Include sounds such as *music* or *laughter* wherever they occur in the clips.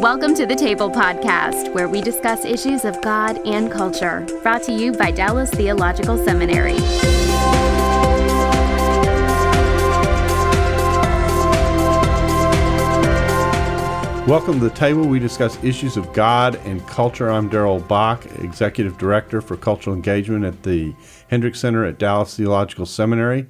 Welcome to the Table Podcast, where we discuss issues of God and culture. Brought to you by Dallas Theological Seminary. Welcome to the table. We discuss issues of God and culture. I'm Darrell Bock, Executive Director for Cultural Engagement at the Hendricks Center at Dallas Theological Seminary.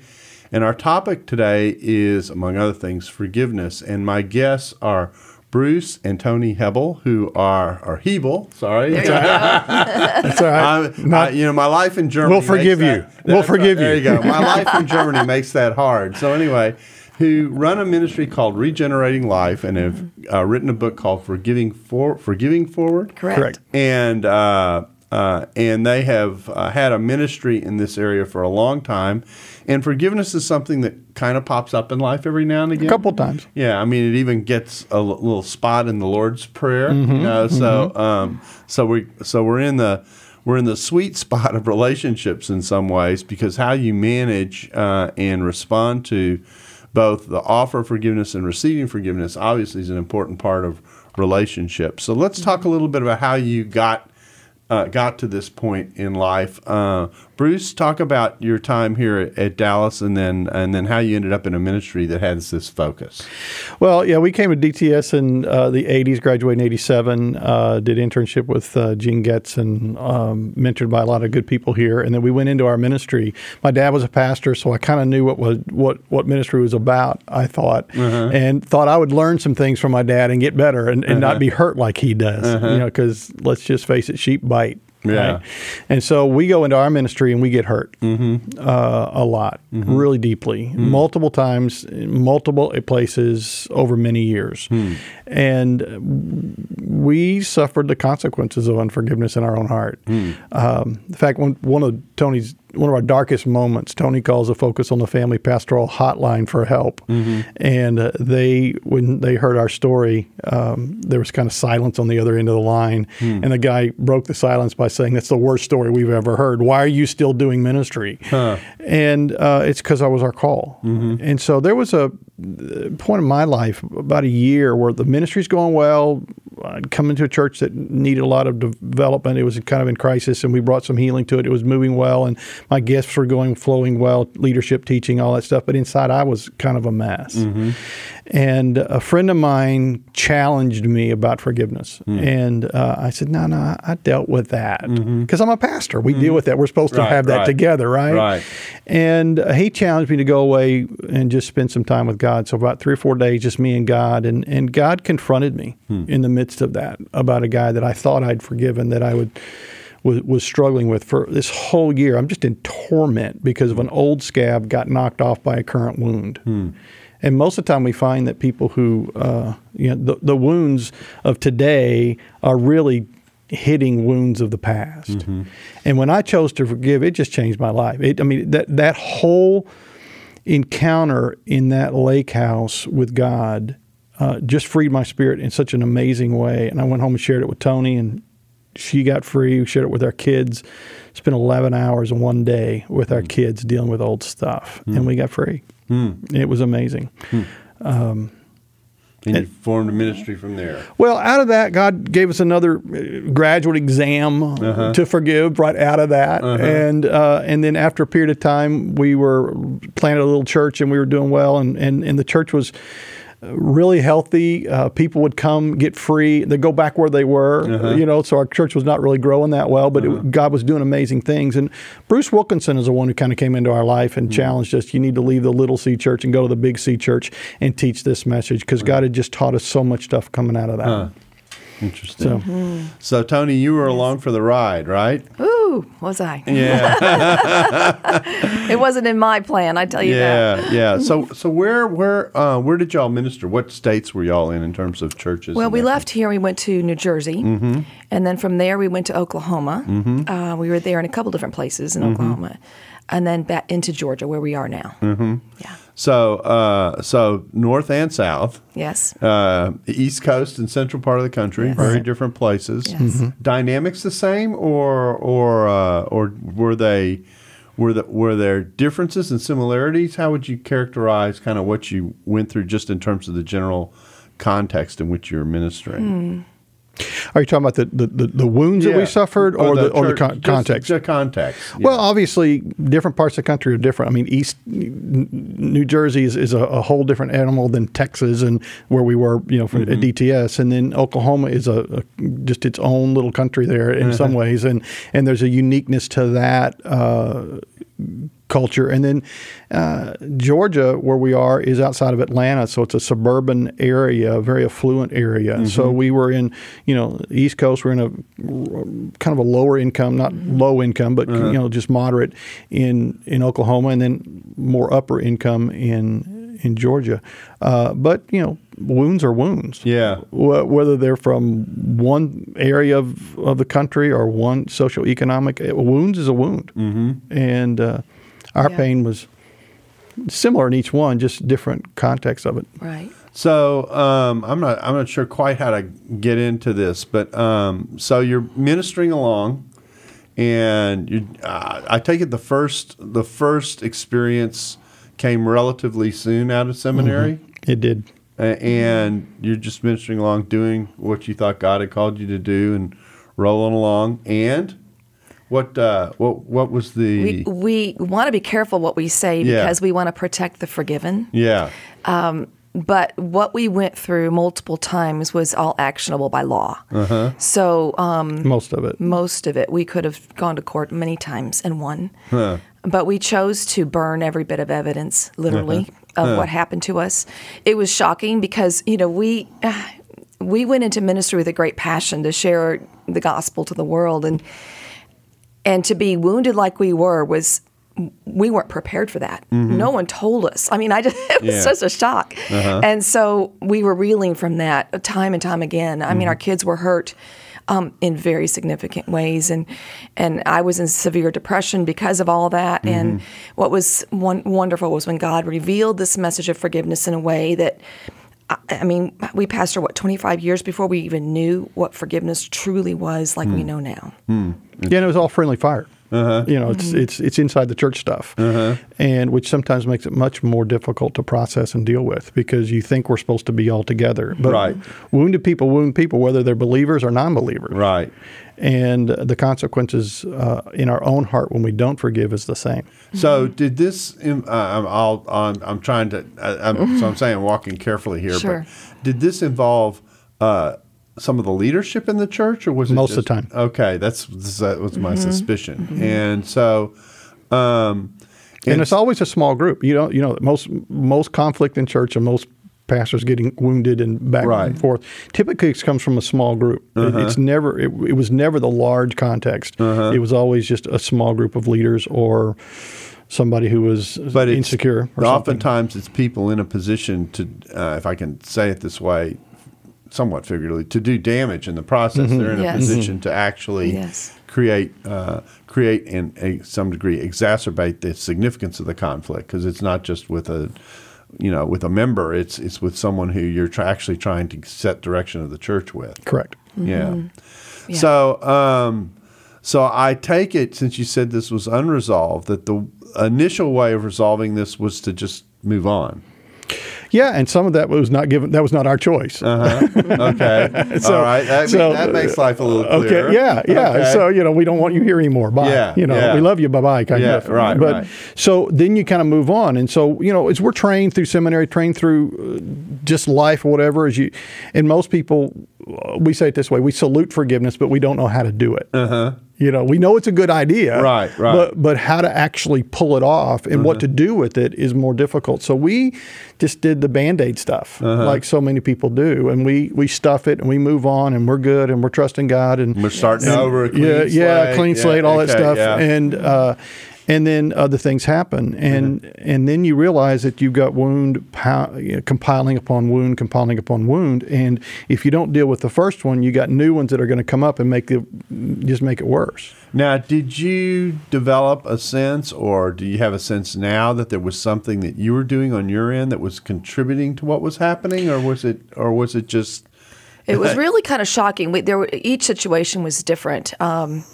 And our topic today is, among other things, forgiveness. And my guests are Bruce and Toni Hebel, who are or Hebel. Sorry, *laughs* That's all right. I, I, you know, my life in Germany. We'll forgive makes you. that- We'll forgive right. There you. you go. My *laughs* life in Germany makes that hard. So anyway, who run a ministry called Regenerating Life and have uh, written a book called Forgiving For Forgiving Forward. Correct. Correct. And uh, uh, and they have uh, had a ministry in this area for a long time. And forgiveness is something that kind of pops up in life every now and again. A couple times. Yeah, I mean, it even gets a l- little spot in the Lord's Prayer. Mm-hmm. You know, so um, so we so we're in the we're in the sweet *laughs* spot of relationships in some ways because how you manage uh, and respond to both the offer of forgiveness and receiving forgiveness obviously is an important part of relationships. So let's talk a little bit about how you got. Uh, got to this point in life, uh, Bruce. Talk about your time here at, at Dallas, and then and then how you ended up in a ministry that has this focus. Well, yeah, we came to DTS in uh, the 80s, graduated in 87, uh, did internship with uh, Gene Getz and um, mentored by a lot of good people here. And then we went into our ministry. My dad was a pastor, so I kind of knew what was what, what ministry was about, I thought, and thought I would learn some things from my dad and get better and, and not be hurt like he does. You know, because let's just face it, sheep bite. Yeah. Right? And so we go into our ministry and we get hurt mm-hmm. uh, a lot, mm-hmm. really deeply, mm-hmm. multiple times, multiple places over many years. Hmm. And we suffered the consequences of unforgiveness in our own heart. Hmm. Um, in fact, one, one of Toni's one of our darkest moments, Toni calls a focus on the family pastoral hotline for help. And uh, they, when they heard our story, um, there was kind of silence on the other end of the line. And the guy broke the silence by saying, That's the worst story we've ever heard. Why are you still doing ministry? And uh, it's because I was our call. And so there was a point in my life, about a year, where the ministry's going well. I'd come into a church that needed a lot of development. It was kind of in crisis, and we brought some healing to it. It was moving well, and my gifts were going, flowing well, leadership, teaching, all that stuff. But inside, I was kind of a mess. And a friend of mine challenged me about forgiveness, and uh, I said, "No, no, I dealt with that because I'm a pastor. We deal with that. We're supposed to Right, have that right. together, right?" Right. And uh, he challenged me to go away and just spend some time with God. So about three or four days, just me and God, and and God confronted me hmm. in the midst of that about a guy that I thought I'd forgiven that I would. Was, was struggling with for this whole year. I'm just in torment because of an old scab got knocked off by a current wound. Hmm. And most of the time, we find that people who, uh, you know, the, the wounds of today are really hitting wounds of the past. Mm-hmm. And when I chose to forgive, it just changed my life. It, I mean, that that whole encounter in that lake house with God uh, just freed my spirit in such an amazing way. And I went home and shared it with Toni, and she got free. We shared it with our kids. Spent 11 hours in one day with our hmm. kids dealing with old stuff, and hmm. we got free. Hmm. It was amazing. Um, And you formed a ministry from there. Well, out of that, God gave us another uh, graduate exam to forgive right out of that, and uh, and then after a period of time, we were planted a little church and we were doing well, and and, and the church was really healthy. Uh, people would come get free. They'd go back where they were, uh-huh. you know. So our church was not really growing that well, but it, uh-huh. God was doing amazing things. And Bruce Wilkinson is the one who kind of came into our life and mm-hmm. challenged us. You need to leave the little C church and go to the big C church and teach this message because God had just taught us so much stuff coming out of that. Interesting. So mm-hmm. So, Toni, you were along for the ride, right? Ooh, was I? Yeah, *laughs* It wasn't in my plan, I tell you that. yeah, yeah. So, *laughs* so where, where, uh, where did y'all minister? What states were y'all in in terms of churches? Well, we left here. We went to New Jersey, Mm-hmm. and then from there we went to Oklahoma. Uh, we were there in a couple different places Mm-hmm. in Oklahoma, and then back into Georgia, where we are now. Mm-hmm. Yeah. So, uh, so north and south, Yes. uh, east coast and central part of the country, Yes. very different places. Yes. Mhm. Dynamics the same, or or uh, or were they? Were, the, were there differences and similarities? How would you characterize kind of what you went through just in terms of the general context in which you're ministering. Are you talking about the, the, the, the wounds that we suffered or, the, or the con- context? The context. yeah. Well, obviously, different parts of the country are different. I mean, East New Jersey is, is a, a whole different animal than Texas and where we were, you know, from Mm-hmm. DTS. And then Oklahoma is a, a just its own little country there in Uh-huh. some ways, and and there's a uniqueness to that. Uh, culture and then uh, Georgia where we are is outside of Atlanta so it's a suburban area a very affluent area so we were in you know East Coast we're in a kind of a lower income, not low income, but you know just moderate in in Oklahoma, and then more upper income in in Georgia. Uh, but you know, wounds are wounds. Yeah. Wh- whether they're from one area of, of the country or one socioeconomic, a wounds is a wound, mm-hmm. and uh, our Yeah. pain was similar in each one, just different context of it. Right. So um, I'm not I'm not sure quite how to get into this, but um, so you're ministering along, and you uh, I take it the first the first experience came relatively soon out of seminary, It did. a- and you're just ministering along, doing what you thought God had called you to do, and rolling along. And what uh, what what was the We, we want to be careful what we say Yeah. because we want to protect the forgiven. yeah Um, But what we went through multiple times was all actionable by law. Uh-huh. So um, Most of it. most of it we could have gone to court many times and won. But we chose to burn every bit of evidence, literally, of what happened to us. It was shocking because you know we we went into ministry with a great passion to share the gospel to the world, and and to be wounded like we were was we weren't prepared for that. Mm-hmm. No one told us. I mean, I just *laughs* it was Yeah. such a shock, uh-huh. and so we were reeling from that time and time again. I mean, mm-hmm. our kids were hurt. Um, in very significant ways, and and I was in severe depression because of all that. And mm-hmm. what was one, wonderful was when God revealed this message of forgiveness in a way that I, I mean, we passed pastor what 25 years before we even knew what forgiveness truly was, like we mm. know now. Mm. Yeah, and it was all friendly fire. You know, it's it's it's inside the church stuff, and which sometimes makes it much more difficult to process and deal with because you think we're supposed to be all together. But Right. wounded people wound people, whether they're believers or non-believers. right. And the consequences uh, in our own heart when we don't forgive is the same. So did this? im- Uh, I'm, I'll, I'm, I'm trying to. I, I'm, so I'm saying walking carefully here. Sure. But did this involve uh, some of the leadership in the church, or was it Most of the time. Okay, that's that was my suspicion. And so, um, And it's always a small group. You know, you know, most most conflict in church and most pastors getting wounded and back Right. and forth typically it comes from a small group. It- it's never it, it was never the large context. It was always just a small group of leaders or somebody who was but it's, insecure. Or oftentimes it's people in a position to, uh, if I can say it this way, somewhat figuratively, to do damage in the process. They're in a Yes. position to actually Yes. create, uh, create and a some degree exacerbate the significance of the conflict because it's not just with a, you know, with a member. It's it's with someone who you're try, actually trying to set direction of the church with. correct. Yeah. Yeah. So, um, so I take it since you said this was unresolved that the initial way of resolving this was to just move on. Yeah, and some of that was not given. That was not our choice. Okay. *laughs* So- All right. That, so- that makes life a little clearer. Okay. Yeah. Yeah. Okay. So you know, we don't want you here anymore. Bye. Yeah, You know, yeah. we love you. Bye bye. Kind Yeah, of. right, But right. so then you kind of move on, and so you know, as we're trained through seminary, trained through uh, just life or whatever, as you, and most people, we say it this way: we salute forgiveness, but we don't know how to do it. Uh huh. You know, we know it's a good idea, Uh-huh. Right, right. But but how to actually pull it off and what to do with it is more difficult. So we just did the band aid stuff, Uh-huh. like so many people do, and we we stuff it and we move on and we're good and we're trusting God and We're starting and- over. A clean yeah, yeah, slate. clean Yeah, slate, all that stuff, yeah. and uh, and then other things happen, and and then you realize that you've got wound pow- you know, compiling upon wound, compiling upon wound, and if you don't deal with the first one, you got new ones that are going to come up and make it just make it worse. Now, did you develop a sense, or do you have a sense now that there was something that you were doing on your end that was contributing to what was happening, or was it, or was it just? It was really kind of shocking. We, there were, each situation was different. Um,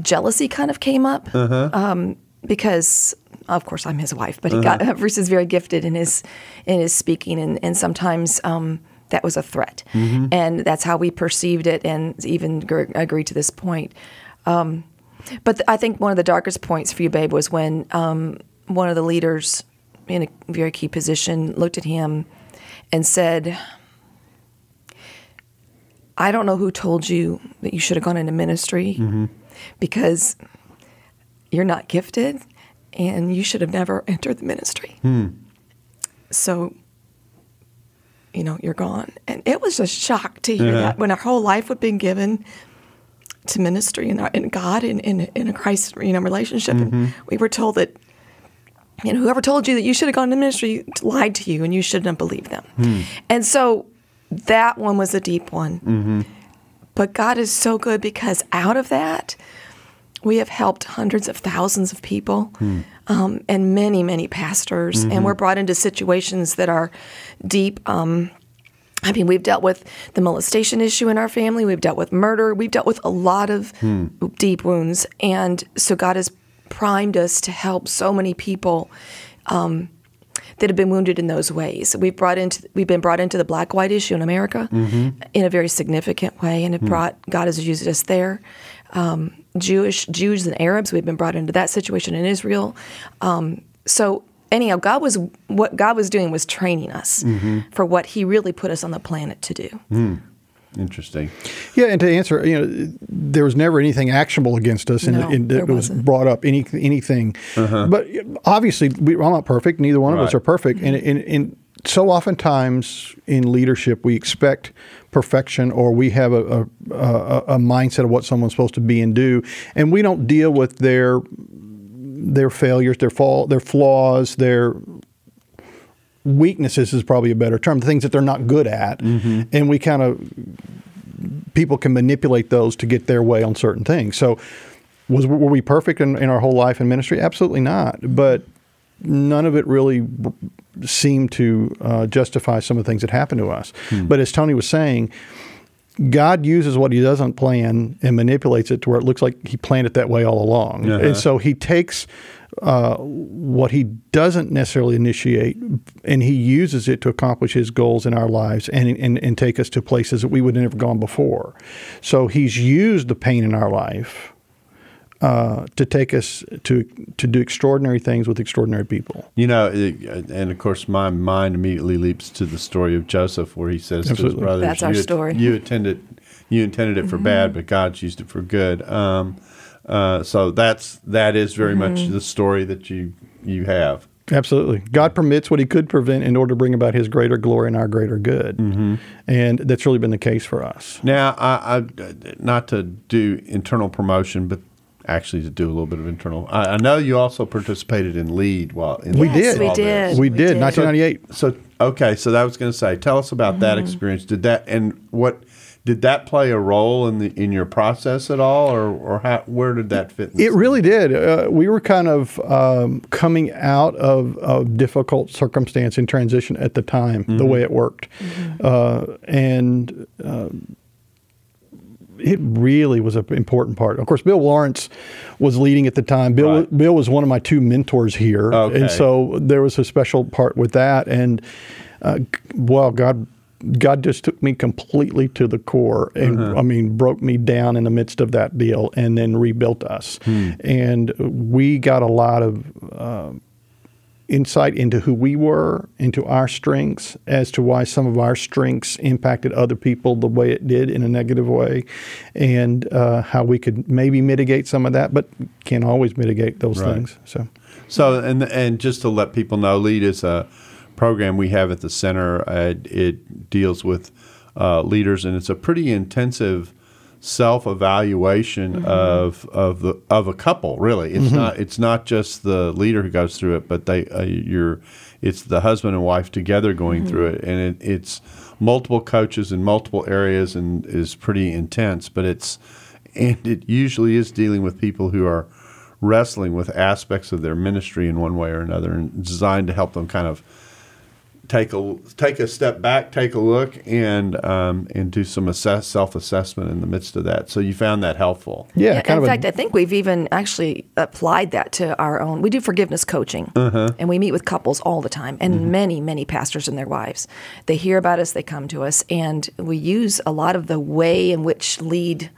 jealousy kind of came up um, because, of course, I'm his wife, but he got *laughs* Bruce is very gifted in his in his speaking, and, and sometimes um, that was a threat, and that's how we perceived it, and even gr- agreed to this point. Um, but th- I think one of the darkest points for you, babe, was when um, one of the leaders in a very key position looked at him and said, I don't know who told you that you should have gone into ministry because you're not gifted and you should have never entered the ministry. Hmm. So, you know, you're gone. And it was a shock to hear Yeah. that when our whole life had been given to ministry and, our, and God in, in, in a Christ, you know, relationship. And mm-hmm. we were told that, you know, whoever told you that you should have gone to ministry lied to you and you shouldn't have believed them. Hmm. And so that one was a deep one. Mm-hmm. But God is so good because out of that, we have helped hundreds of thousands of people um, and many, many pastors. And we're brought into situations that are deep. Um, I mean, we've dealt with the molestation issue in our family, we've dealt with murder, we've dealt with a lot of deep wounds. And so God has primed us to help so many people. Um, that have been wounded in those ways. We've brought into we've been brought into the black white issue in America in a very significant way, and it brought God has used us there. Um, Jewish Jews and Arabs, we've been brought into that situation in Israel. Um, so anyhow, God was what God was doing was training us for what He really put us on the planet to do. Interesting. Yeah, and to answer, you know, there was never anything actionable against us, and No, and there was wasn't. brought up any anything. Uh-huh. But obviously, we, I'm not perfect. Neither one of us are perfect, and, and and so oftentimes in leadership we expect perfection, or we have a, a, a, a mindset of what someone's supposed to be and do, and we don't deal with their their failures, their fall, their flaws, their weaknesses is probably a better term. The things that they're not good at, and we kind of people can manipulate those to get their way on certain things. So, was were we perfect in, in our whole life in ministry? Absolutely not. But none of it really seemed to uh, justify some of the things that happened to us. But as Toni was saying. God uses what He doesn't plan and manipulates it to where it looks like He planned it that way all along. Uh-huh. And so He takes uh, what He doesn't necessarily initiate and He uses it to accomplish His goals in our lives and, and, and take us to places that we would have never gone before. So He's used the pain in our life uh, to take us to to do extraordinary things with extraordinary people. You know, it, and of course, my mind immediately leaps to the story of Joseph, where he says to his brothers, That's our you, story. You intended, you intended it for bad, but God's used it for good." Um, uh, so that's that is very much the story that you you have. Absolutely. God permits what He could prevent in order to bring about His greater glory and our greater good. And that's really been the case for us. Now, I, I not to do internal promotion, but actually to do a little bit of internal. I, I know you also participated in lead while in We Yes, did. we all this. did. We We did, did. 1998. So okay, so that was going to say, tell us about that Mm-hmm. experience. Did that and what did that play a role in the in your process at all, or or how, where did that fit? In It really did. Uh, we were kind of um, coming out of a difficult circumstance in transition at the time, the way it worked. Uh, and uh, it really was an important part. Of course, Bill Lawrence was leading at the time. Bill, Right. Bill was one of my two mentors here. Okay. And so there was a special part with that. And, uh, well, God. God just took me completely to the core, and I mean, broke me down in the midst of that deal, and then rebuilt us. And we got a lot of uh, insight into who we were, into our strengths, as to why some of our strengths impacted other people the way it did in a negative way, and uh, how we could maybe mitigate some of that, but can't always mitigate those Right. things. So, So and and just to let people know, Lead is a program we have at the center. Uh, it deals with uh, leaders, and it's a pretty intensive self evaluation of of the of a couple. Really, it's not it's not just the leader who goes through it, but they uh, you're it's the husband and wife together going through it, and it, it's multiple coaches in multiple areas, and is pretty intense. But it's and it usually is dealing with people who are wrestling with aspects of their ministry in one way or another and designed to help them kind of take a take a step back, take a look, and um, and do some assess self assessment in the midst of that. So you found that helpful. Yeah, kind in of. fact, a, I think we've even actually applied that to our own. We do forgiveness coaching, and we meet with couples all the time, and many, many pastors and their wives. They hear about us, they come to us, and we use a lot of the way in which lead,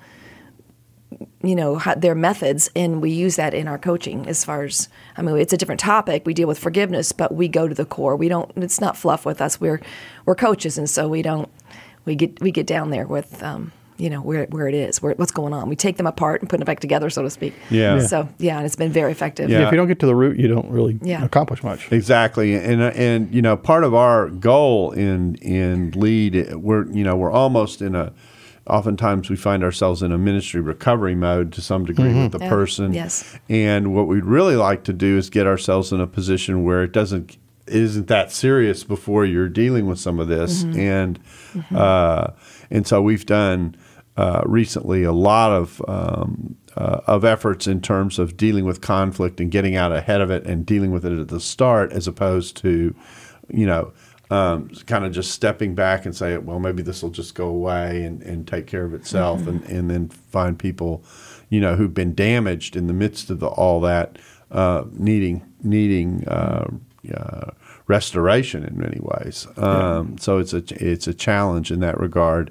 you know, how, their methods, and we use that in our coaching. As far as, I mean, it's a different topic. We deal with forgiveness, but we go to the core. We don't. It's not fluff with us. We're we're coaches, and so we don't. We get we get down there with. Um, you know where, where it is, where what's going on. We take them apart and put them back together, so to speak. Yeah. Yeah. So yeah, and it's been very effective. Yeah. if you don't get to the root, you don't really Yeah. accomplish much. Exactly, and and you know part of our goal in in lead, we're you know we're almost in a. Oftentimes we find ourselves in a ministry recovery mode to some degree with the Yeah. person. Yes. And what we'd really like to do is get ourselves in a position where it doesn't it isn't that serious before you're dealing with some of this, and uh, and so we've done uh, recently a lot of um, uh, of efforts in terms of dealing with conflict and getting out ahead of it and dealing with it at the start, as opposed to, you know. Um, kind of just stepping back and say, well, maybe this will just go away and, and take care of itself, and, and then find people, you know, who've been damaged in the midst of the, all that, uh, needing needing uh, uh, restoration in many ways. Um, So it's a it's a challenge in that regard.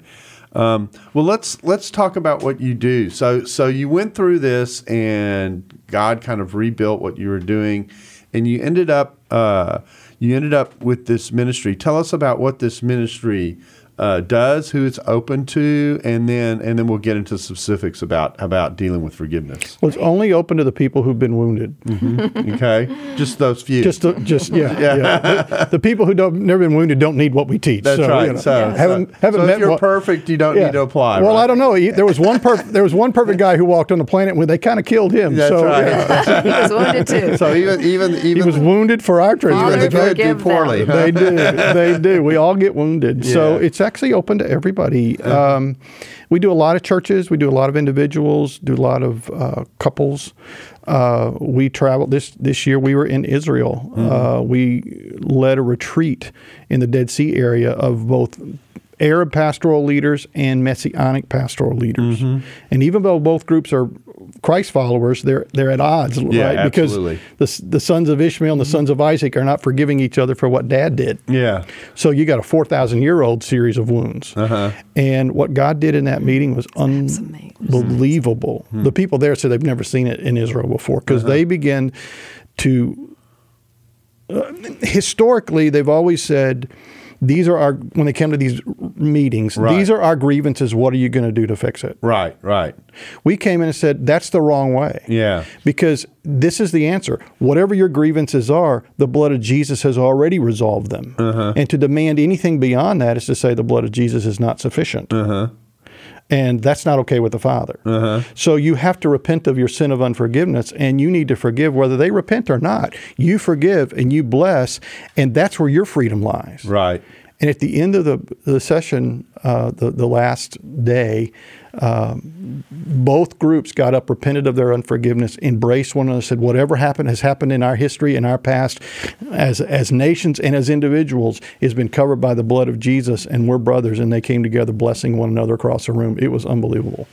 Um, well, let's let's talk about what you do. So so you went through this, and God kind of rebuilt what you were doing, and you ended up uh, you ended up with this ministry. Tell us about what this ministry uh, does, who it's open to, and then and then we'll get into specifics about about dealing with forgiveness. Well, it's only open to the people who've been wounded. Okay, just those few. Just, the, just *laughs* yeah, yeah. The, the people who don't never been wounded don't need what we teach. That's so, right. you know, So, haven't so, haven't so met if you're what- perfect, you don't yeah. need to apply. Well, right? I don't know. He- There was one perfect. There was one perfect guy who walked on the planet when they kind of killed him. That's so right. yeah, *laughs* he was wounded too. So even even even he even was wounded for our Father, the transgressions. good do poorly. huh? They do. They do. We all get wounded. *laughs* So it's actually open to everybody. Um, we do a lot of churches. We do a lot of individuals. Do a lot of uh, couples. Uh, we traveled this this year. We were in Israel. Uh, we led a retreat in the Dead Sea area of both. Arab pastoral leaders and Messianic pastoral leaders, and even though both groups are Christ followers, they're they're at odds, Yeah, right? Because the the sons of Ishmael and the sons of Isaac are not forgiving each other for what Dad did. yeah. So you got a 4,000 year old series of wounds. Uh-huh. And what God did in that meeting was amazing. unbelievable. The people there said they've never seen it in Israel before because they begin to. Uh, historically, they've always said, these are our, when they come to these meetings, Right. these are our grievances. What are you going to do to fix it? Right. Right. We came in and said, that's the wrong way. Yeah. Because this is the answer. Whatever your grievances are, the blood of Jesus has already resolved them. Uh-huh. And to demand anything beyond that is to say the blood of Jesus is not sufficient. Uh-huh. And that's not okay with the Father. Uh-huh. So you have to repent of your sin of unforgiveness, and you need to forgive whether they repent or not. You forgive and you bless, and that's where your freedom lies. Right. And at the end of the, the session, uh, the, the last day, um, both groups got up, repented of their unforgiveness, embraced one another, said, Whatever happened has happened in our history, in our past, as, as nations and as individuals, has been covered by the blood of Jesus, and we're brothers. And they came together, blessing one another across the room. It was unbelievable.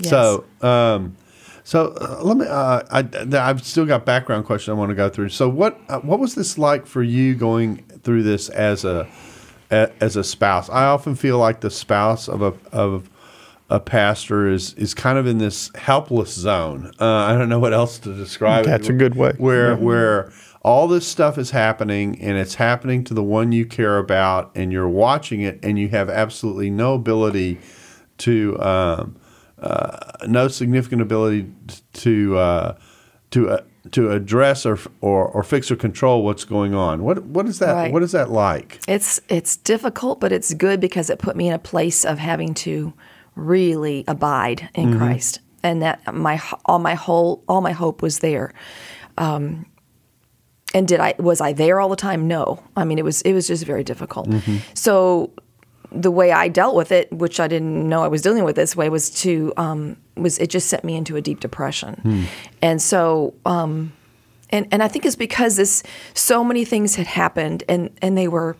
Yes. So, um, so uh, let me. Uh, I I've still got background questions I want to go through. So, what uh, what was this like for you going through this as a, a as a spouse? I often feel like the spouse of a of a pastor is is kind of in this helpless zone. Uh, I don't know what else to describe it. That's a good way. Where where all this stuff is happening and it's happening to the one you care about, and you're watching it, and you have absolutely no ability to. Um, uh, no significant ability to uh, to uh, to address or, or or fix or control what's going on. What what is that? Right. What is that like? It's it's difficult, but it's good because it put me in a place of having to really abide in Mm-hmm. Christ, and that my all my whole all my hope was there. Um, and did I was I there all the time? No. I mean, it was it was just very difficult. Mm-hmm. So the way I dealt with it, which I didn't know I was dealing with this way, was to um, was it just sent me into a deep depression, Hmm. and so. Um, and and I think it's because this so many things had happened, and and they were.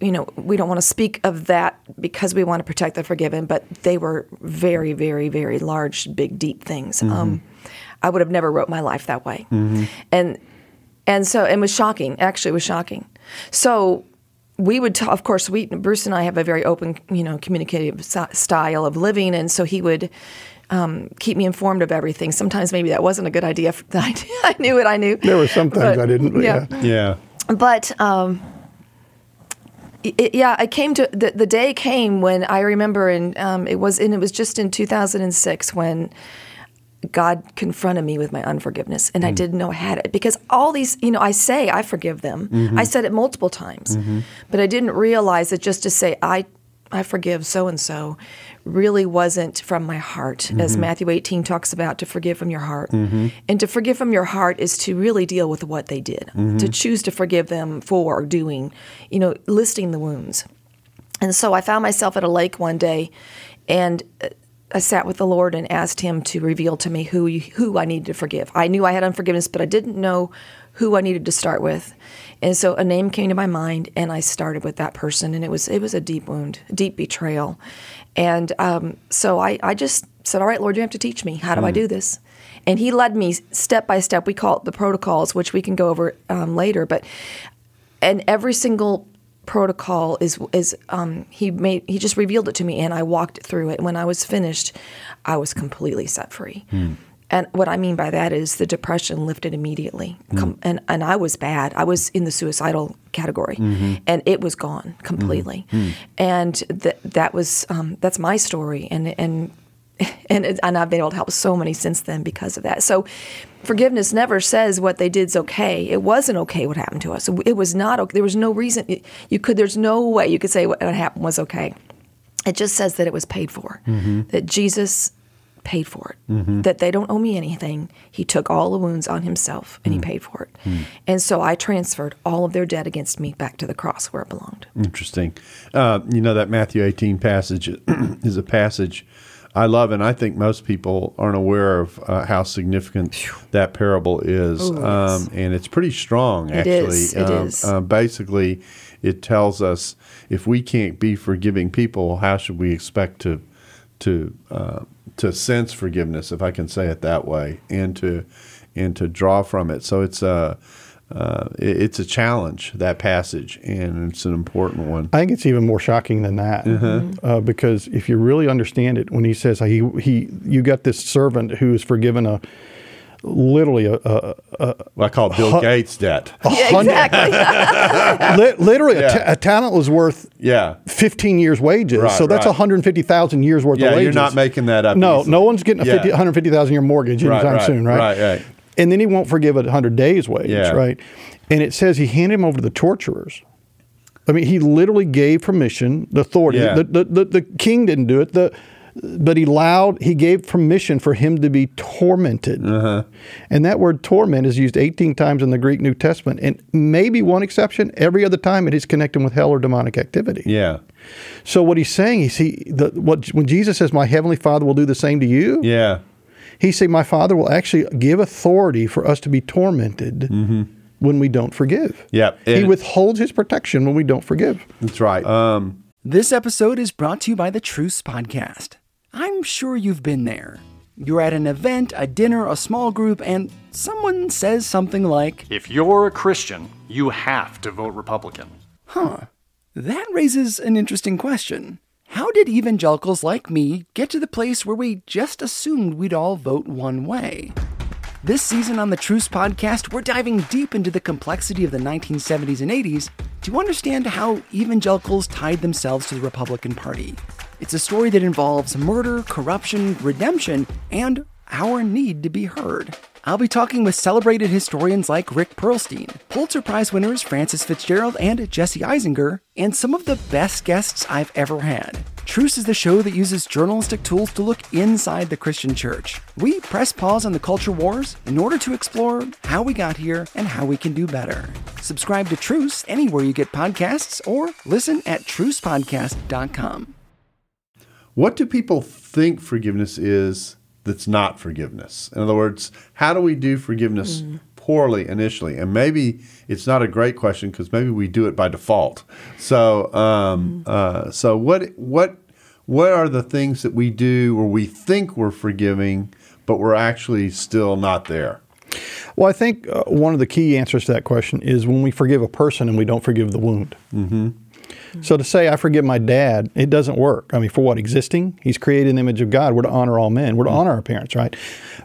You know, we don't want to speak of that because we want to protect the forgiven, but they were very, very, very large, big, deep things. Um, I would have never wrote my life that way, and and so it was shocking. Actually, it was shocking. So we would, t- of course, we Bruce and I have a very open, you know, communicative s- style of living, and so he would um, keep me informed of everything. Sometimes maybe that wasn't a good idea. *laughs* I knew it. I knew There were some things I didn't, but yeah. Yeah. but um, it, yeah, I came to the, the day came when I remember, and um, it was, and it was just in 2006 when God confronted me with my unforgiveness, and I mm. didn't know I had it. Because all these, you know, I say I forgive them. Mm-hmm. I said it multiple times, mm-hmm. but I didn't realize that just to say I, I forgive so and so, really wasn't from my heart, as mm-hmm. Matthew 18 talks about to forgive from your heart, and to forgive from your heart is to really deal with what they did, to choose to forgive them for doing, you know, listing the wounds. And so I found myself at a lake one day, and uh, I sat with the Lord and asked Him to reveal to me who who I needed to forgive. I knew I had unforgiveness, but I didn't know who I needed to start with. And so a name came to my mind, and I started with that person, and it was it was a deep wound, deep betrayal, and um, so I I just said, "All right, Lord, you have to teach me. How do I do this?" And He led me step by step. We call it the protocols, which we can go over um, later, but and every single protocol is is um, he made he just revealed it to me and I walked through it. When I was finished, I was completely set free. Hmm. And what I mean by that is the depression lifted immediately, hmm. Com- and and I was bad. I was in the suicidal category, mm-hmm. and it was gone completely. Hmm. And th- that was um, that's my story, and and *laughs* and it, and I've been able to help so many since then because of that. So, forgiveness never says what they did's okay. It wasn't okay what happened to us. It was not okay. There was no reason you could. There's no way you could say what happened was okay. It just says that it was paid for. Mm-hmm. That Jesus paid for it. Mm-hmm. That they don't owe me anything. He took all the wounds on himself and he mm. paid for it. Mm. And so I transferred all of their debt against me back to the cross where it belonged. Interesting. Uh, you know, that Matthew 18 passage *clears throat* is a passage I love, and I think most people aren't aware of uh, how significant that parable is. Ooh, yes. um, and it's pretty strong, actually. is, it Um, is. Uh, basically, it tells us if we can't be forgiving people, how should we expect to to uh, to sense forgiveness, if I can say it that way, and to and to draw from it. So it's a uh, Uh, it- it's a challenge that passage, and it's an important one. I think it's even more shocking than that, mm-hmm. Mm-hmm. uh, because if you really understand it, when he says he he you got this servant who is forgiven a literally a, a, I call it Bill Gates debt. Yeah, exactly. *laughs* li- literally a, Yeah. ta- a talent was worth Yeah. 15 years wages. Right, so that's right. 150,000 years worth Yeah, of wages. you're not making that up No, easily. no one's getting a Yeah. 50, 150,000 year mortgage Right, anytime right, soon, right? right, right. And then he won't forgive a 100 days wage, Yeah. right? And it says he handed him over to the torturers. I mean, he literally gave permission, the authority. Yeah. The, the, the, the king didn't do it. The but he allowed he gave permission for him to be tormented Uh-huh. and that word torment is used 18 times in the greek new testament and maybe one exception every other time it is connected with hell or demonic activity Yeah. so what he's saying is he the, what when jesus says my heavenly father will do the same to you Yeah. He said my father will actually give authority for us to be tormented when we don't forgive Yeah. he withholds his protection when we don't forgive That's right. Um, This episode is brought to you by the Truce Podcast. I'm sure you've been there. You're at an event, a dinner, a small group, and someone says something like, If you're a Christian, you have to vote Republican. Huh. That raises an interesting question. How did evangelicals like me get to the place where we just assumed we'd all vote one way? This season on the Truce podcast, we're diving deep into the complexity of the 1970s and 80s to understand how evangelicals tied themselves to the Republican Party. It's a story that involves murder, corruption, redemption, and our need to be heard. I'll be talking with celebrated historians like Rick Perlstein, Pulitzer Prize winners Frances FitzGerald and Jesse Eisinger, and some of the best guests I've ever had. Truce is the show that uses journalistic tools to look inside the Christian church. We press pause on the culture wars in order to explore how we got here and how we can do better. Subscribe to Truce anywhere you get podcasts or listen at trucepodcast.com. what do people think forgiveness is that's not forgiveness? In other words, how do we do forgiveness poorly initially, and maybe it's not a great question because maybe we do it by default. So, um, uh, so what what what are the things that we do where we think we're forgiving, but we're actually still not there? Well, I think uh, one of the key answers to that question is when we forgive a person and we don't forgive the wound. Mm-hmm. So to say I forgive my dad, it doesn't work. I mean, for what existing? He's created in the image of God. We're to honor all men. We're to honor our parents, right?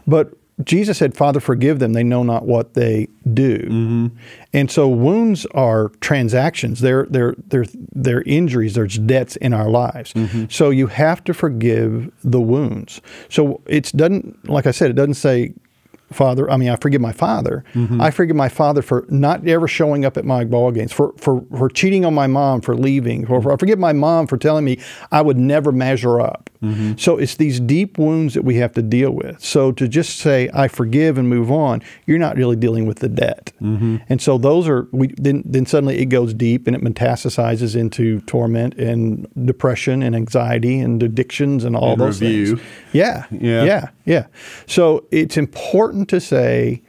But Jesus said, "Father, forgive them; they know not what they do." Mm-hmm. And so wounds are transactions. They're they're they're they're injuries. There's debts in our lives. Mm-hmm. So you have to forgive the wounds. So it doesn't, like I said, it doesn't say father. I mean, I forgive my father. Mm-hmm. I forgive my father for not ever showing up at my ball games, for for for cheating on my mom, for leaving. For, mm-hmm. I forgive my mom for telling me I would never measure up. Mm-hmm. So it's these deep wounds that we have to deal with. So to just say I forgive and move on, you're not really dealing with the debt. And so those are we then then suddenly it goes deep and it metastasizes into torment and depression and anxiety and addictions and all And those review. things. Yeah, Yeah. yeah, yeah. So it's important to say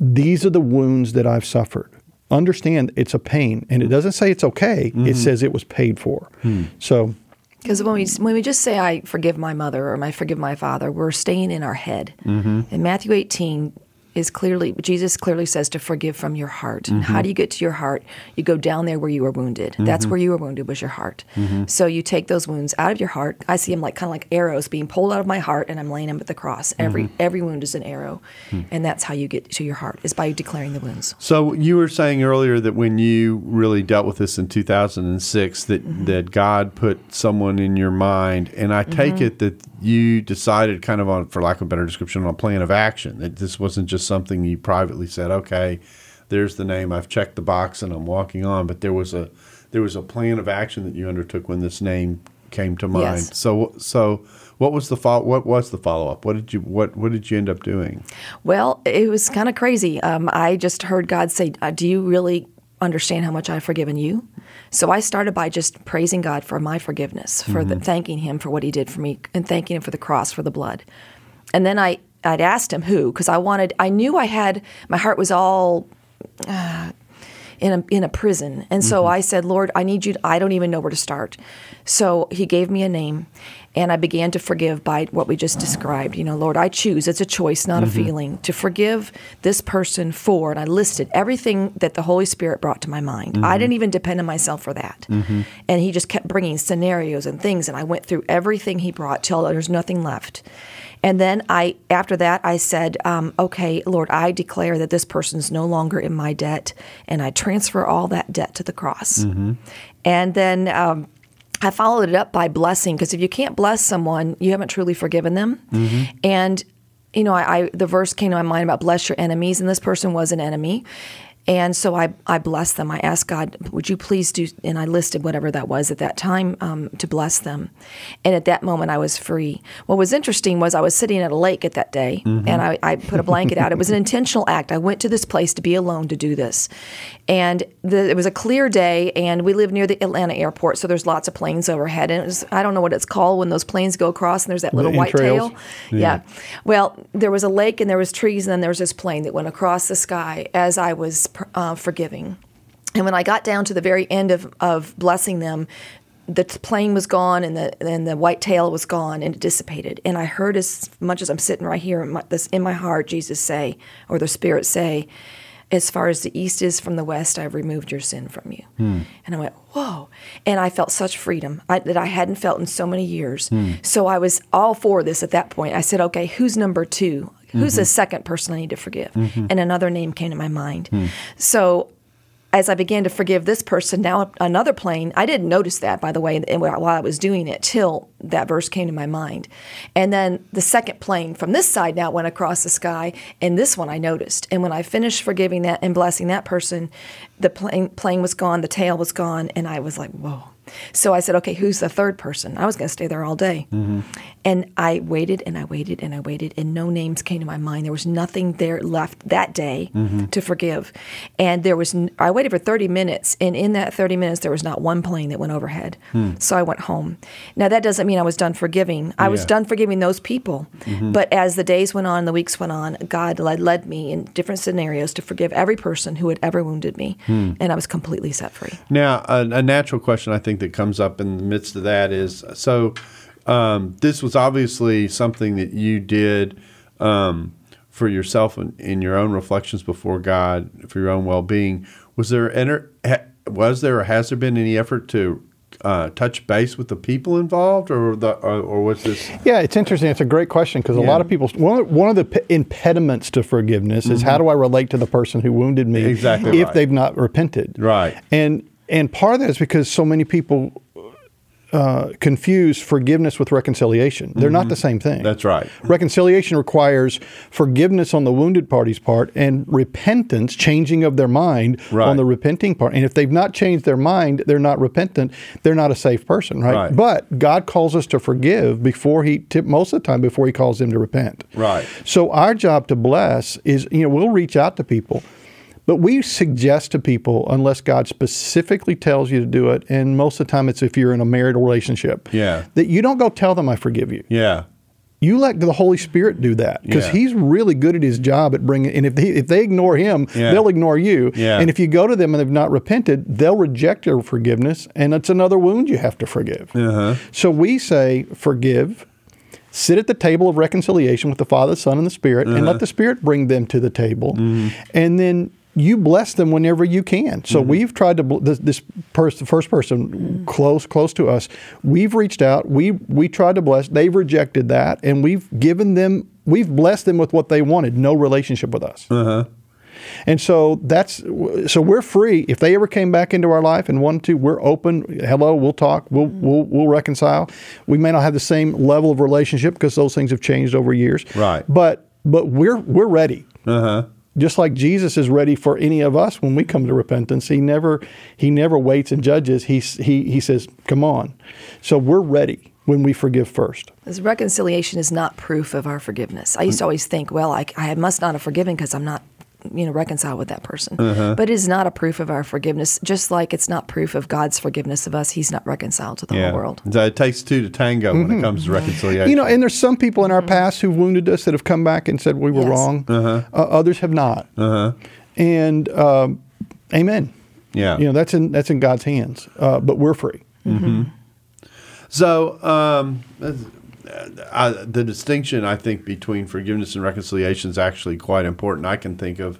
these are the wounds that I've suffered. Understand it's a pain, and it doesn't say it's okay. It mm-hmm. says it was paid for. Hmm. So Because when we when we just say I forgive my mother or I forgive my father, we're staying in our head. Mm-hmm. In Matthew 18 is clearly Jesus clearly says to forgive from your heart. And how mm-hmm. do you get to your heart? You go down there where you were wounded. That's mm-hmm. where you were wounded was your heart. Mm-hmm. So you take those wounds out of your heart. I see them like kind of like arrows being pulled out of my heart, and I'm laying them at the cross. Every every wound is an arrow, hmm. and that's how you get to your heart is by declaring the wounds. So you were saying earlier that when you really dealt with this in 2006, that Mm-hmm. that God put someone in your mind, and I take Mm-hmm. it that you decided, kind of on, for lack of a better description, on a plan of action. That this wasn't just something you privately said, "Okay, there's the name. I've checked the box, and I'm walking on." But there was a there was a plan of action that you undertook when this name came to mind. Yes. So so what was the follow? What was the follow up? What did you what what did you end up doing? Well, it was kind of crazy. Um, I just heard God say, uh, "Do you really understand how much I've forgiven you?" So I started by just praising God for my forgiveness, for the, thanking Him for what He did for me, and thanking Him for the cross, for the blood. And then I I'd asked Him who, because I wanted. I knew I had my heart was all uh, in a in a prison. And so mm-hmm. I said, Lord, I need you. To, I don't even know where to start. So He gave me a name, and I began to forgive by what we just described. You know, Lord, I choose. It's a choice, not a mm-hmm. feeling, to forgive this person for. And I listed everything that the Holy Spirit brought to my mind. I mm-hmm. didn't even depend on myself for that. And He just kept bringing scenarios and things, and I went through everything He brought till there's nothing left. And then I, after that, I said, um, "Okay, Lord, I declare that this person is no longer in my debt, and I transfer all that debt to the cross." And then um, I followed it up by blessing, because if you can't bless someone, you haven't truly forgiven them. And you know, I, I the verse came to my mind about bless your enemies, and this person was an enemy. And so I, I blessed them. I asked God, would you please do, and I listed whatever that was at that time um, to bless them. And at that moment, I was free. What was interesting was I was sitting at a lake at that day, and I, I put a blanket out. It was an *laughs* intentional act. I went to this place to be alone to do this. And the, it was a clear day, and we live near the Atlanta airport, so there's lots of planes overhead. And it was, I don't know what it's called when those planes go across, and there's that little white entrails? tail. Yeah. Well, there was a lake and there was trees, and then there was this plane that went across the sky as I was uh, forgiving. And when I got down to the very end of, of blessing them, the plane was gone and the and the white tail was gone and it dissipated. And I heard as much as I'm sitting right here in my, this in my heart, Jesus say, or the Spirit say, "As far as the east is from the west, I've removed your sin from you." And I went, "Whoa!" And I felt such freedom I, that I hadn't felt in so many years. So I was all for this at that point. I said, "Okay, who's number two? Who's the mm-hmm. second person I need to forgive?" Mm-hmm. And another name came to my mind. Hmm. So as I began to forgive this person, now another plane, I didn't notice that, by the way, while I was doing it, till that verse came to my mind. And then the second plane from this side now went across the sky, and this one I noticed. And when I finished forgiving that and blessing that person, the plane, plane was gone, the tail was gone, and I was like, whoa. So I said, okay, who's the third person? I was going to stay there all day. Mm-hmm. And I waited and I waited and I waited, and no names came to my mind. There was nothing there left that day Mm-hmm. to forgive. And there was, I waited for 30 minutes, and in that 30 minutes, there was not one plane that went overhead. So I went home. Now, that doesn't mean I was done forgiving. I was Hmm. Done forgiving those people. But as the days went on, the weeks went on, God led, led me in different scenarios to forgive every person who had ever wounded me. Hmm. And I was completely set free. Now, a, a natural question I think that comes up in the midst of that is so um, this was obviously something that you did um, for yourself and in your own reflections before God for your own well being. Was there enter, was there or has there been any effort to uh, touch base with the people involved, or the or, or was this? Yeah, it's interesting. It's a great question because a lot of people one of, one of the p- impediments to forgiveness is how do I relate to the person who wounded me Exactly if right. they've not repented. Right. And and part of that is because so many people uh, confuse forgiveness with reconciliation. They're not the same thing. Mm-hmm. That's right. Reconciliation requires forgiveness on the wounded party's part and repentance, changing of their mind Right. on the repenting part. And if they've not changed their mind, they're not repentant, they're not a safe person, right? Right. But God calls us to forgive before He, most of the time, before He calls them to repent. Right. So our job to bless is, you know, we'll reach out to people, but we suggest to people unless God specifically tells you to do it, and most of the time it's if you're in a marital relationship, Yeah. that you don't go tell them I forgive you. Yeah. You let the Holy Spirit do that because Yeah. He's really good at His job at bringing. And if they, if they ignore Him, Yeah. they'll ignore you. Yeah. And if you go to them and they've not repented, they'll reject your forgiveness, and it's another wound you have to forgive. Uh-huh. So we say forgive. Sit at the table of reconciliation with the Father, Son, and the Spirit, and Uh-huh. let the Spirit bring them to the table. Mm-hmm. And then you bless them whenever you can. So we've tried to this, this person, the first person close close to us. We've reached out. We we tried to bless. They've rejected that, and we've given them. We've blessed them with what they wanted. No relationship with us. Uh-huh. And so that's so we're free. If they ever came back into our life and wanted to, we're open. Hello, we'll talk. We'll we'll, we'll reconcile. We may not have the same level of relationship because those things have changed over years. Right. But but we're we're ready. Uh-huh. Just like Jesus is ready for any of us when we come to repentance. He never he never waits and judges. He he he says, "Come on." So we're ready when we forgive first. This reconciliation is not proof of our forgiveness. I used to always think, well, I, I must not have forgiven because I'm not, you know, reconcile with that person. Uh-huh. But it is not a proof of our forgiveness, just like it's not proof of God's forgiveness of us. He's not reconciled to the Yeah. whole world. So it takes two to tango when it comes to reconciliation. You know, and there's some people in our past who wounded us that have come back and said we were Yes. wrong. Uh, others have not. Uh-huh. And um, amen. Yeah. You know, that's in that's in God's hands. Uh, but we're free. So, um, I, the distinction I think between forgiveness and reconciliation is actually quite important. I can think of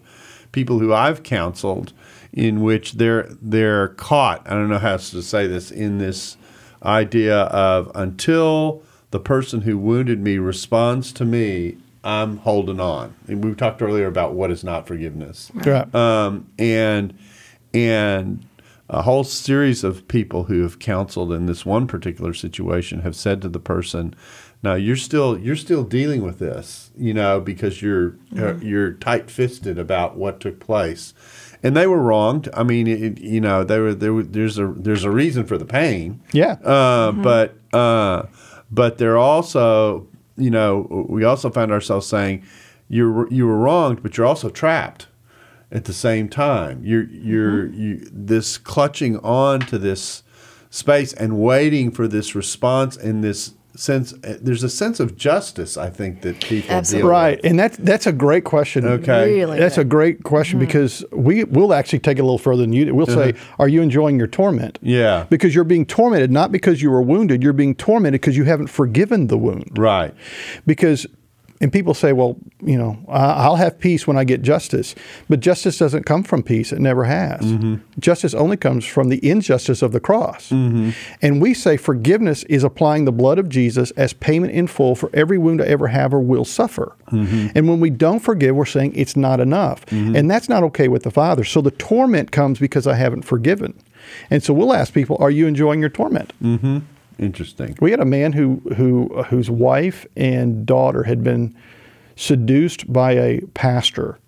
people who I've counseled in which they're they're caught. I don't know how else to say this in this idea of until the person who wounded me responds to me, I'm holding on. And we talked earlier about what is not forgiveness Right. um, and and a whole series of people who have counseled in this one particular situation have said to the person, "Now you're still you're still dealing with this, you know, because you're uh, you're tight fisted about what took place." And they were wronged. I mean, it, you know, they were, there. were- There's a there's a reason for the pain. Yeah. Uh, But uh, but they're also, you know, we also found ourselves saying, "You're you were wronged, but you're also trapped." At the same time, you're you're mm-hmm. you this clutching on to this space and waiting for this response and this sense. Eh, there's a sense of justice, I think, that people Absolutely. deal Right, with. and that's that's a great question. Okay. Really that's a great question mm-hmm. because we will actually take it a little further than you. do. We'll say, uh-huh. "Are you enjoying your torment?" Yeah. because you're being tormented not because you were wounded. You're being tormented because you haven't forgiven the wound. Right. Because, and people say, "Well, you know, I'll have peace when I get justice," but justice doesn't come from peace. It never has. Mm-hmm. Justice only comes from the injustice of the cross. Mm-hmm. And we say forgiveness is applying the blood of Jesus as payment in full for every wound I ever have or will suffer. Mm-hmm. And when we don't forgive, we're saying it's not enough. And that's not okay with the Father. So the torment comes because I haven't forgiven. And so we'll ask people, are you enjoying your torment? Interesting. We had a man who who whose wife and daughter had been seduced by a pastor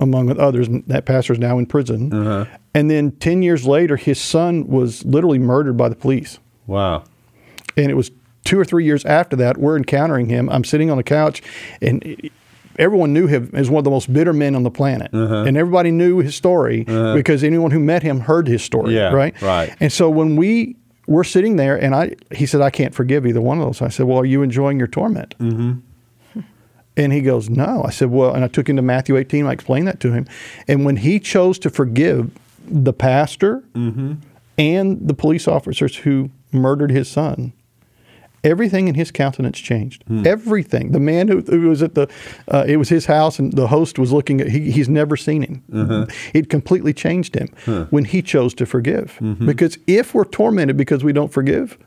among others. and That is now in prison. Uh-huh. And then 10 years later, his son was literally murdered by the police. Wow. And it was two or three years after that, we're encountering him. I'm sitting on a couch, and everyone knew him as one of the most bitter men on the planet. Uh-huh. And everybody knew his story because anyone who met him heard his story. Yeah, right? right. And so when we were sitting there, and I, he said, I can't forgive either one of those. I said, Well, are you enjoying your torment? Mm-hmm. *laughs* And he goes, No. I said, Well, and I took him to Matthew 18. I explained that to him. And when he chose to forgive the pastor Mm-hmm. and the police officers who murdered his son, everything in his countenance changed. Hmm. Everything. The man who, who was at the, uh, it was his house, and the host was looking at. He, he's never seen him. Uh-huh. It completely changed him when he chose to forgive. Mm-hmm. Because if we're tormented because we don't forgive,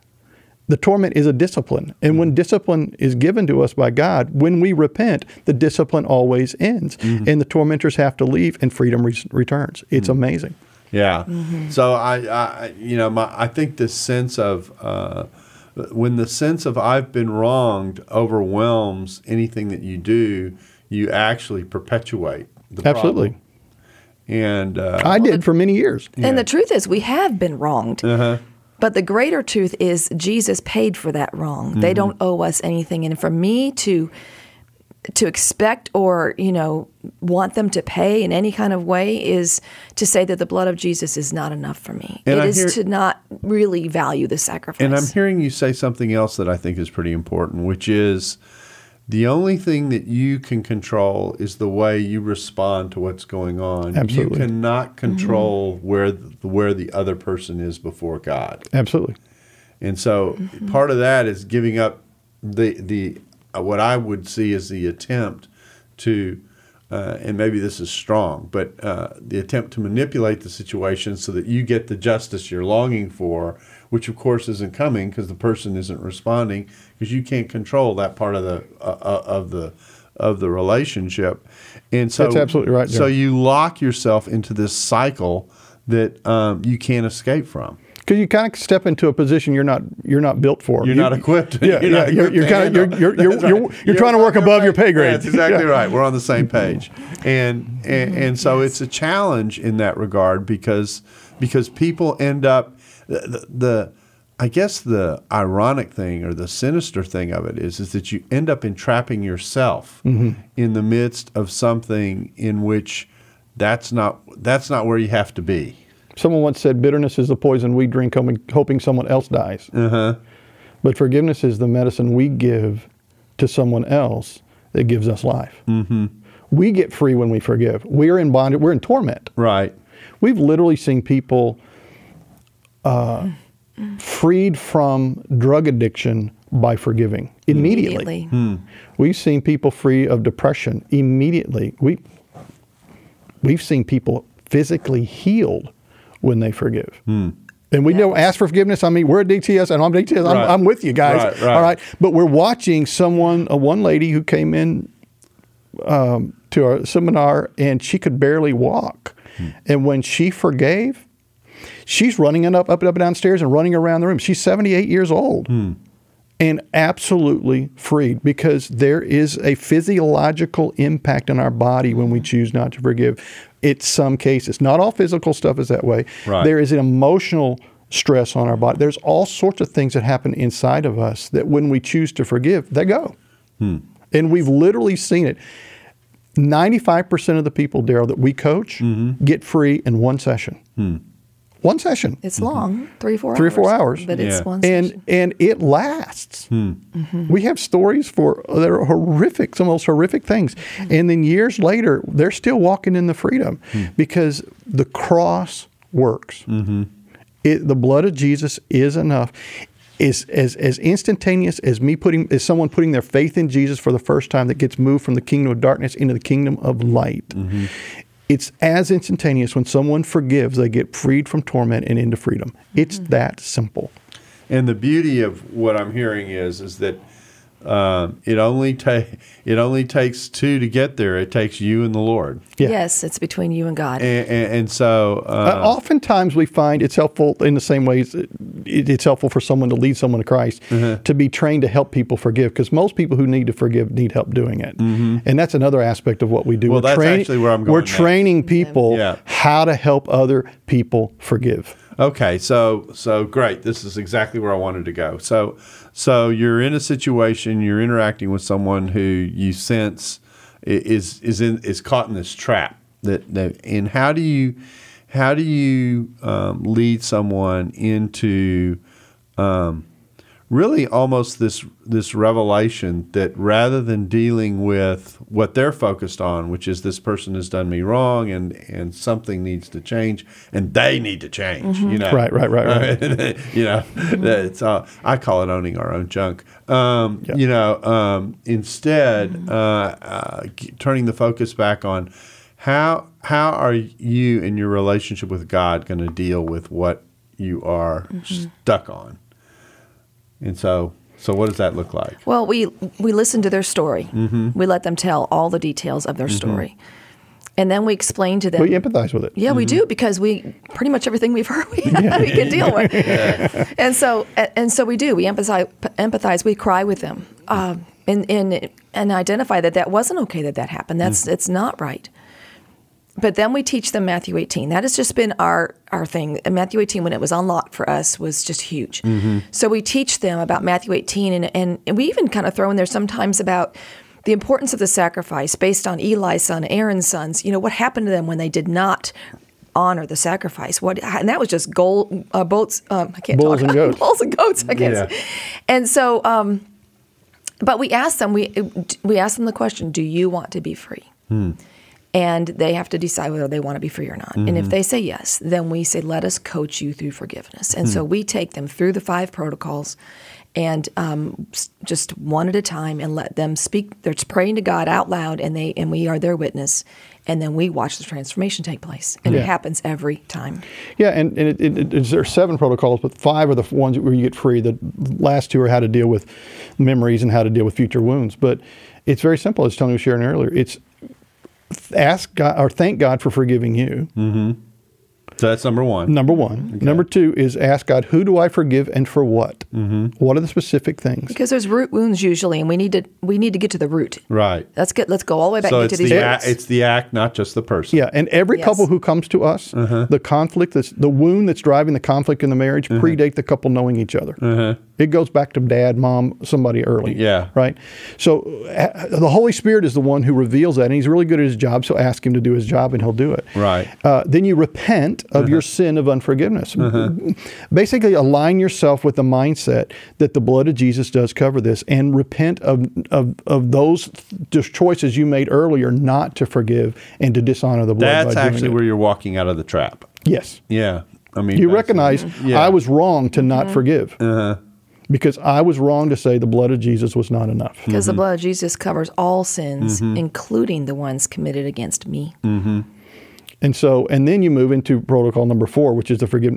the torment is a discipline. And when discipline is given to us by God, when we repent, the discipline always ends. Mm-hmm. And the tormentors have to leave and freedom re- returns. It's amazing. Yeah. So I, I, you know, my, I think this sense of uh, when the sense of I've been wronged overwhelms anything that you do, you actually perpetuate the Absolutely. problem. And uh, I did for many years. And the truth is, we have been wronged. Uh-huh. But the greater truth is, Jesus paid for that wrong. Mm-hmm. They don't owe us anything. And for me to to expect or you know want them to pay in any kind of way is to say that the blood of Jesus is not enough for me. And It I is hear- to not really value the sacrifice. And I'm hearing you say something else that I think is pretty important, which is the only thing that you can control is the way you respond to what's going on. Absolutely. You cannot mm-hmm. control where the, where the other person is before God. Absolutely. And so mm-hmm. part of that is giving up the the what I would see is the attempt to uh, and maybe this is strong, but uh, the attempt to manipulate the situation so that you get the justice you're longing for, which of course isn't coming because the person isn't responding because you can't control that part of the uh, uh, of the of the relationship. And so That's absolutely right, So you lock yourself into this cycle that um, you can't escape from. Because you kind of step into a position you're not you're not built for. You're You- not equipped. Yeah, You're yeah. You're, you're kind of *laughs* you're you're, That's you're, right. you're, trying to work above your pay grade. That's exactly Yeah. right. We're on the same page, and and, and so it's a challenge in that regard because because people end up the, the, the I guess the ironic thing or the sinister thing of it is is that you end up entrapping yourself Mm-hmm. in the midst of something in which that's not that's not where you have to be. Someone once said, "Bitterness is the poison we drink, hoping, hoping someone else dies." Uh-huh. But forgiveness is the medicine we give to someone else that gives us life. Mm-hmm. We get free when we forgive. We're in bondage. We're in torment. Right. We've literally seen people uh, freed from drug addiction by forgiving immediately. Immediately. We've seen people free of depression immediately. We we've seen people physically healed when they forgive. Hmm. And we don't ask for forgiveness. I mean, we're at DTS, and I'm DTS. I'm, I'm with you guys. Right, right. All right, but we're watching someone, a one lady who came in um, to our seminar, and she could barely walk. Hmm. And when she forgave, she's running it up, up and up and downstairs and running around the room. She's 78 years old hmm. And absolutely freed because there is a physiological impact on our body when we choose not to forgive. It's some cases. Not all physical stuff is that way. Right. There is an emotional stress on our body. There's all sorts of things that happen inside of us that when we choose to forgive, they go. Hmm. And we've literally seen it. 95% of the people, Darrell, that we coach mm-hmm. get free in one session. Hmm. One session. It's long, three, four Mm-hmm. Three or hours. four hours. But Yeah. it's one and session. and it lasts. Hmm. Mm-hmm. We have stories for that are horrific, some of those horrific things, mm-hmm. and then years later they're still walking in the freedom hmm. because the cross works. Mm-hmm. It, the blood of Jesus is enough. Is as as instantaneous as me putting as someone putting their faith in Jesus for the first time that gets moved from the kingdom of darkness into the kingdom of light. It's as instantaneous when someone forgives, they get freed from torment and into freedom. It's mm-hmm. that simple. And the beauty of what I'm hearing is is that um, it only ta- it only takes two to get there. It takes you and the Lord, Yeah. Yes, it's between you and God. and, and, and so Uh, uh, oftentimes, we find it's helpful in the same ways it, it's helpful for someone to lead someone to Christ Mm-hmm. to be trained to help people forgive because most people who need to forgive need help doing it. And that's another aspect of what we do. Mm-hmm. Well, that's training- actually where I'm going We're next. training people Yeah. how to help other people forgive. Okay, so so great. This is exactly where I wanted to go. So so you're in a situation, you're interacting with someone who you sense is is in is caught in this trap. That, that and how do you how do you um, lead someone into um, really almost this this revelation that rather than dealing with what they're focused on, which is this person has done me wrong and and something needs to change and they need to change, you know, Right, right, right, right. *laughs* you know, it's uh, I call it owning our own junk. Um, You know, um, instead, uh, uh, turning the focus back on how how are you in your relationship with God going to deal with what you are stuck on? And so, so what does that look like? Well, we we listen to their story. Mm-hmm. We let them tell all the details of their story, and then we explain to them. We empathize with it. Yeah, we Mm-hmm. do because we pretty much everything we've *laughs* heard we, we can deal with, *laughs* and so and so we do. We empathize, empathize. We cry with them, um, and and and identify that that wasn't okay that that happened. That's Mm-hmm. it's not right. But then we teach them Matthew 18. That has just been our our thing. And Matthew 18, when it was unlocked for us, was just huge. So we teach them about Matthew 18, and, and, and we even kind of throw in there sometimes about the importance of the sacrifice based on Eli's son, Aaron's sons. You know what happened to them when they did not honor the sacrifice? What and that was just gold uh, boats. Um, I can't Bulls talk. and *laughs* goats. Bulls and goats. I guess. Yeah. And so, um, but we ask them. We we ask them the question: Do you want to be free? And they have to decide whether they want to be free or not. And if they say yes, then we say, let us coach you through forgiveness. And so we take them through the five protocols and um, just one at a time and let them speak. They're praying to God out loud and they and we are their witness. And then we watch the transformation take place. And Yeah. it happens every time. Yeah, and, and it, it, it, there are seven protocols, but five are the ones where you get free. The last two are how to deal with memories and how to deal with future wounds. But it's very simple, as Toni was sharing earlier. It's ask God or thank God for forgiving you. Mm-hmm. So that's number one. Number one. Number two is ask God, who do I forgive and for what? Mm-hmm. What are the specific things? Because there's root wounds usually and we need to we need to get to the root. Right. Let's get let's go all the way back So and it's to these the roots. act, it's the act, not just the person. Yeah, and every Yes. couple who comes to us, the conflict that's the wound that's driving the conflict in the marriage predate the couple knowing each other. It goes back to dad, mom, somebody early. Yeah. Right. So uh, the Holy Spirit is the one who reveals that, and He's really good at His job. So ask Him to do His job, and He'll do it. Right. Uh, then you repent of your uh-huh. sin of unforgiveness. Uh-huh. Basically, align yourself with the mindset that the blood of Jesus does cover this, and repent of of, of those th- choices you made earlier not to forgive and to dishonor the blood. That's by doing actually where you're walking out of the trap. Yes. Yeah. I mean, You recognize Yeah. I was wrong to not mm-hmm. forgive. Uh-huh. Because I was wrong to say the blood of Jesus was not enough. Because Mm-hmm. the blood of Jesus covers all sins, mm-hmm. including the ones committed against me. Mm-hmm. And so, and then you move into protocol number four, which is to forgive,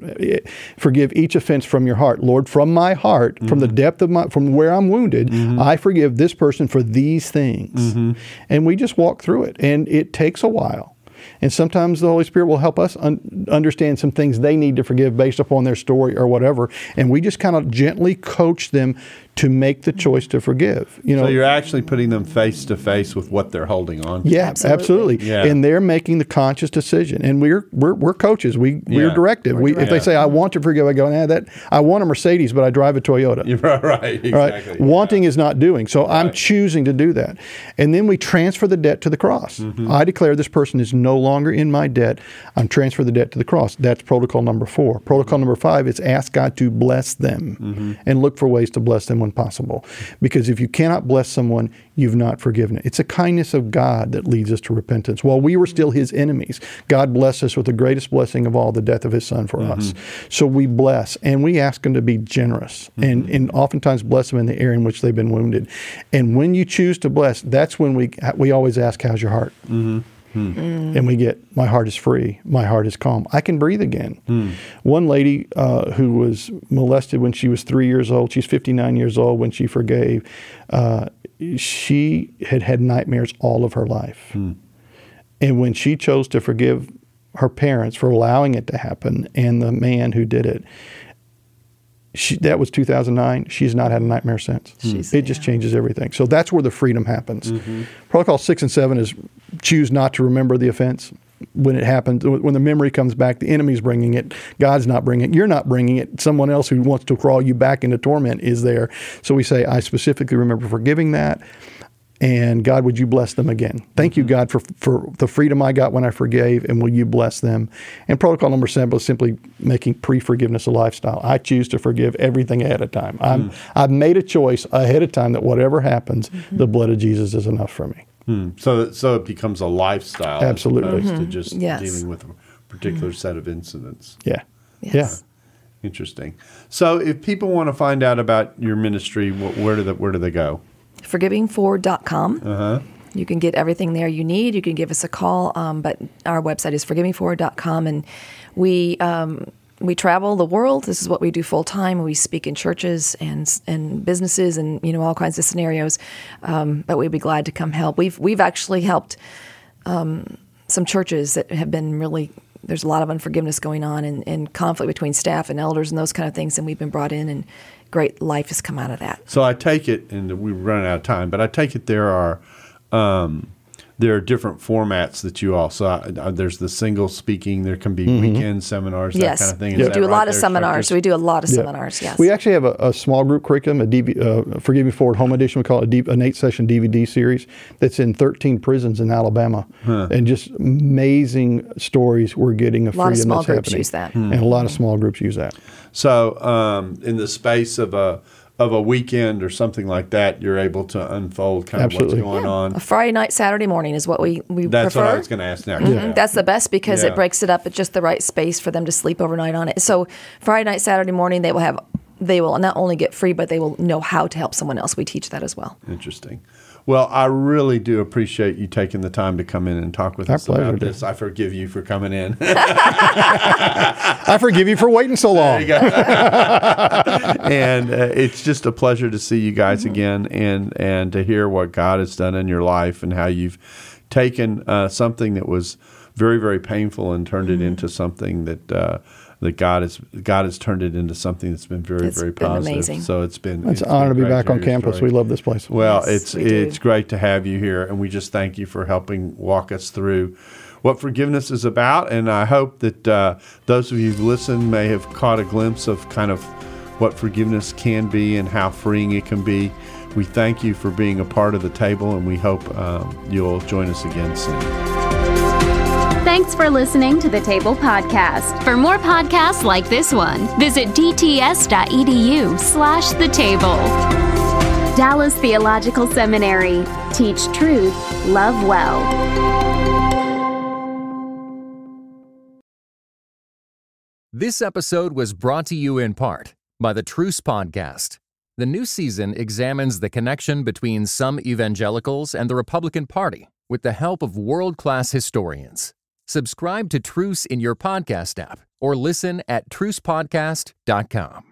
forgive each offense from your heart. Lord, from my heart, from the mm-hmm. depth of my, from where I'm wounded, mm-hmm. I forgive this person for these things. Mm-hmm. And we just walk through it, and it takes a while. And sometimes the Holy Spirit will help us un- understand some things they need to forgive based upon their story or whatever. And we just kind of gently coach them to make the choice to forgive. You know, So you're actually putting them face to face with what they're holding on to. yeah, Absolutely. absolutely. Yeah. And they're making the conscious decision. And we're we're, we're coaches. We we're directive. we, If they say I want to forgive, I go, nah, that I want a Mercedes, but I drive a Toyota. *laughs* You're right. Right? Exactly. Wanting is not doing. So I'm choosing to do that. And then we transfer the debt to the cross. Mm-hmm. I declare this person is no longer in my debt. I'm transfer the debt to the cross. That's protocol number four. Protocol number five is ask God to bless them Mm-hmm. and look for ways to bless them when possible. Because if you cannot bless someone, you've not forgiven it. It's a kindness of God that leads us to repentance. While we were still his enemies, God blessed us with the greatest blessing of all, the death of his son for mm-hmm. us. So we bless and we ask him to be generous mm-hmm. and, and oftentimes bless them in the area in which they've been wounded. And when you choose to bless, that's when we we always ask, How's your heart? Mm-hmm. And we get, my heart is free, my heart is calm. I can breathe again. One lady uh, who was molested when she was three years old, she's 59 years old when she forgave, uh, she had had nightmares all of her life. And when she chose to forgive her parents for allowing it to happen and the man who did it, she, that was 2009. She's not had a nightmare since. Hmm. She's- it just yeah. changes everything. So that's where the freedom happens. Mm-hmm. Protocol six and seven is choose not to remember the offense when it happens. When the memory comes back, the enemy's bringing it. God's not bringing it. You're not bringing it. Someone else who wants to crawl you back into torment is there. So we say, I specifically remember forgiving that. And God, would you bless them again? Thank you, mm-hmm. God, for, for the freedom I got when I forgave, and will you bless them? And protocol number seven is simply making pre forgiveness a lifestyle. I choose to forgive everything ahead of time. I'm, mm. I've made a choice ahead of time that whatever happens, mm-hmm. the blood of Jesus is enough for me. Hmm. So that- so it becomes a lifestyle, as Absolutely. opposed to mm-hmm. just Yes. dealing with a particular set of incidents. Yeah. Yes. Interesting. So if people want to find out about your ministry, where do they, where do they go? forgivingfor.com. Uh-huh. You can get everything there you need. You can give us a call, um, but our website is forgivingfor.com, and we um, we travel the world. This is what we do full time. We speak in churches and and businesses, and you know all kinds of scenarios. Um, but we'd be glad to come help. We've we've actually helped um, some churches that have been really. There's a lot of unforgiveness going on and, and conflict between staff and elders and those kind of things, and we've been brought in, and great life has come out of that. So I take it, and we're running out of time, but I take it there are um, there are different formats that you also. Uh, there's the single speaking. There can be weekend seminars, that yes, kind of thing. we do that a right lot of seminars. Chuck? We do a lot of Yeah. seminars. Yes, We actually have a, a small group curriculum, a DV, uh, Forgiving Forward Home Edition. We call it a deep, an eight session DVD series that's in 13 prisons in Alabama. And just amazing stories we're getting of A lot of freedom small that's groups happening. use that. And a lot of small groups use that. So, um, in the space of a of a weekend or something like that, you're able to unfold kind Absolutely. of what's going on. a Friday night, Saturday morning is what we we That's prefer. what I was going to ask next. Mhm. Yeah. That's the best because Yeah. it breaks it up at just the right space for them to sleep overnight on it. So Friday night, Saturday morning, they will have they will not only get free, but they will know how to help someone else. We teach that as well. Interesting. Well, I really do appreciate you taking the time to come in and talk with Our us pleasure, about dude. this. I forgive you for coming in. *laughs* *laughs* I forgive you for waiting so long. *laughs* and uh, it's just a pleasure to see you guys again and and to hear what God has done in your life and how you've taken uh, something that was very very painful and turned it into something that uh, that God has God has turned it into something that's been very It's very been positive. amazing. So it's been It's it's an honor to be great back on campus. story. We love this place. Well, Yes, it's we it's great to have you here, and we just thank you for helping walk us through what forgiveness is about. And I hope that uh, those of you who've listened may have caught a glimpse of kind of what forgiveness can be and how freeing it can be. We thank you for being a part of the table, and we hope um, you'll join us again soon. Thanks for listening to the Table Podcast. For more podcasts like this one, visit dts.edu slash the table. Dallas Theological Seminary. Teach truth, love well. This episode was brought to you in part by the Truce Podcast. The new season examines the connection between some evangelicals and the Republican Party with the help of world class historians. Subscribe to Truce in your podcast app or listen at trucepodcast.com.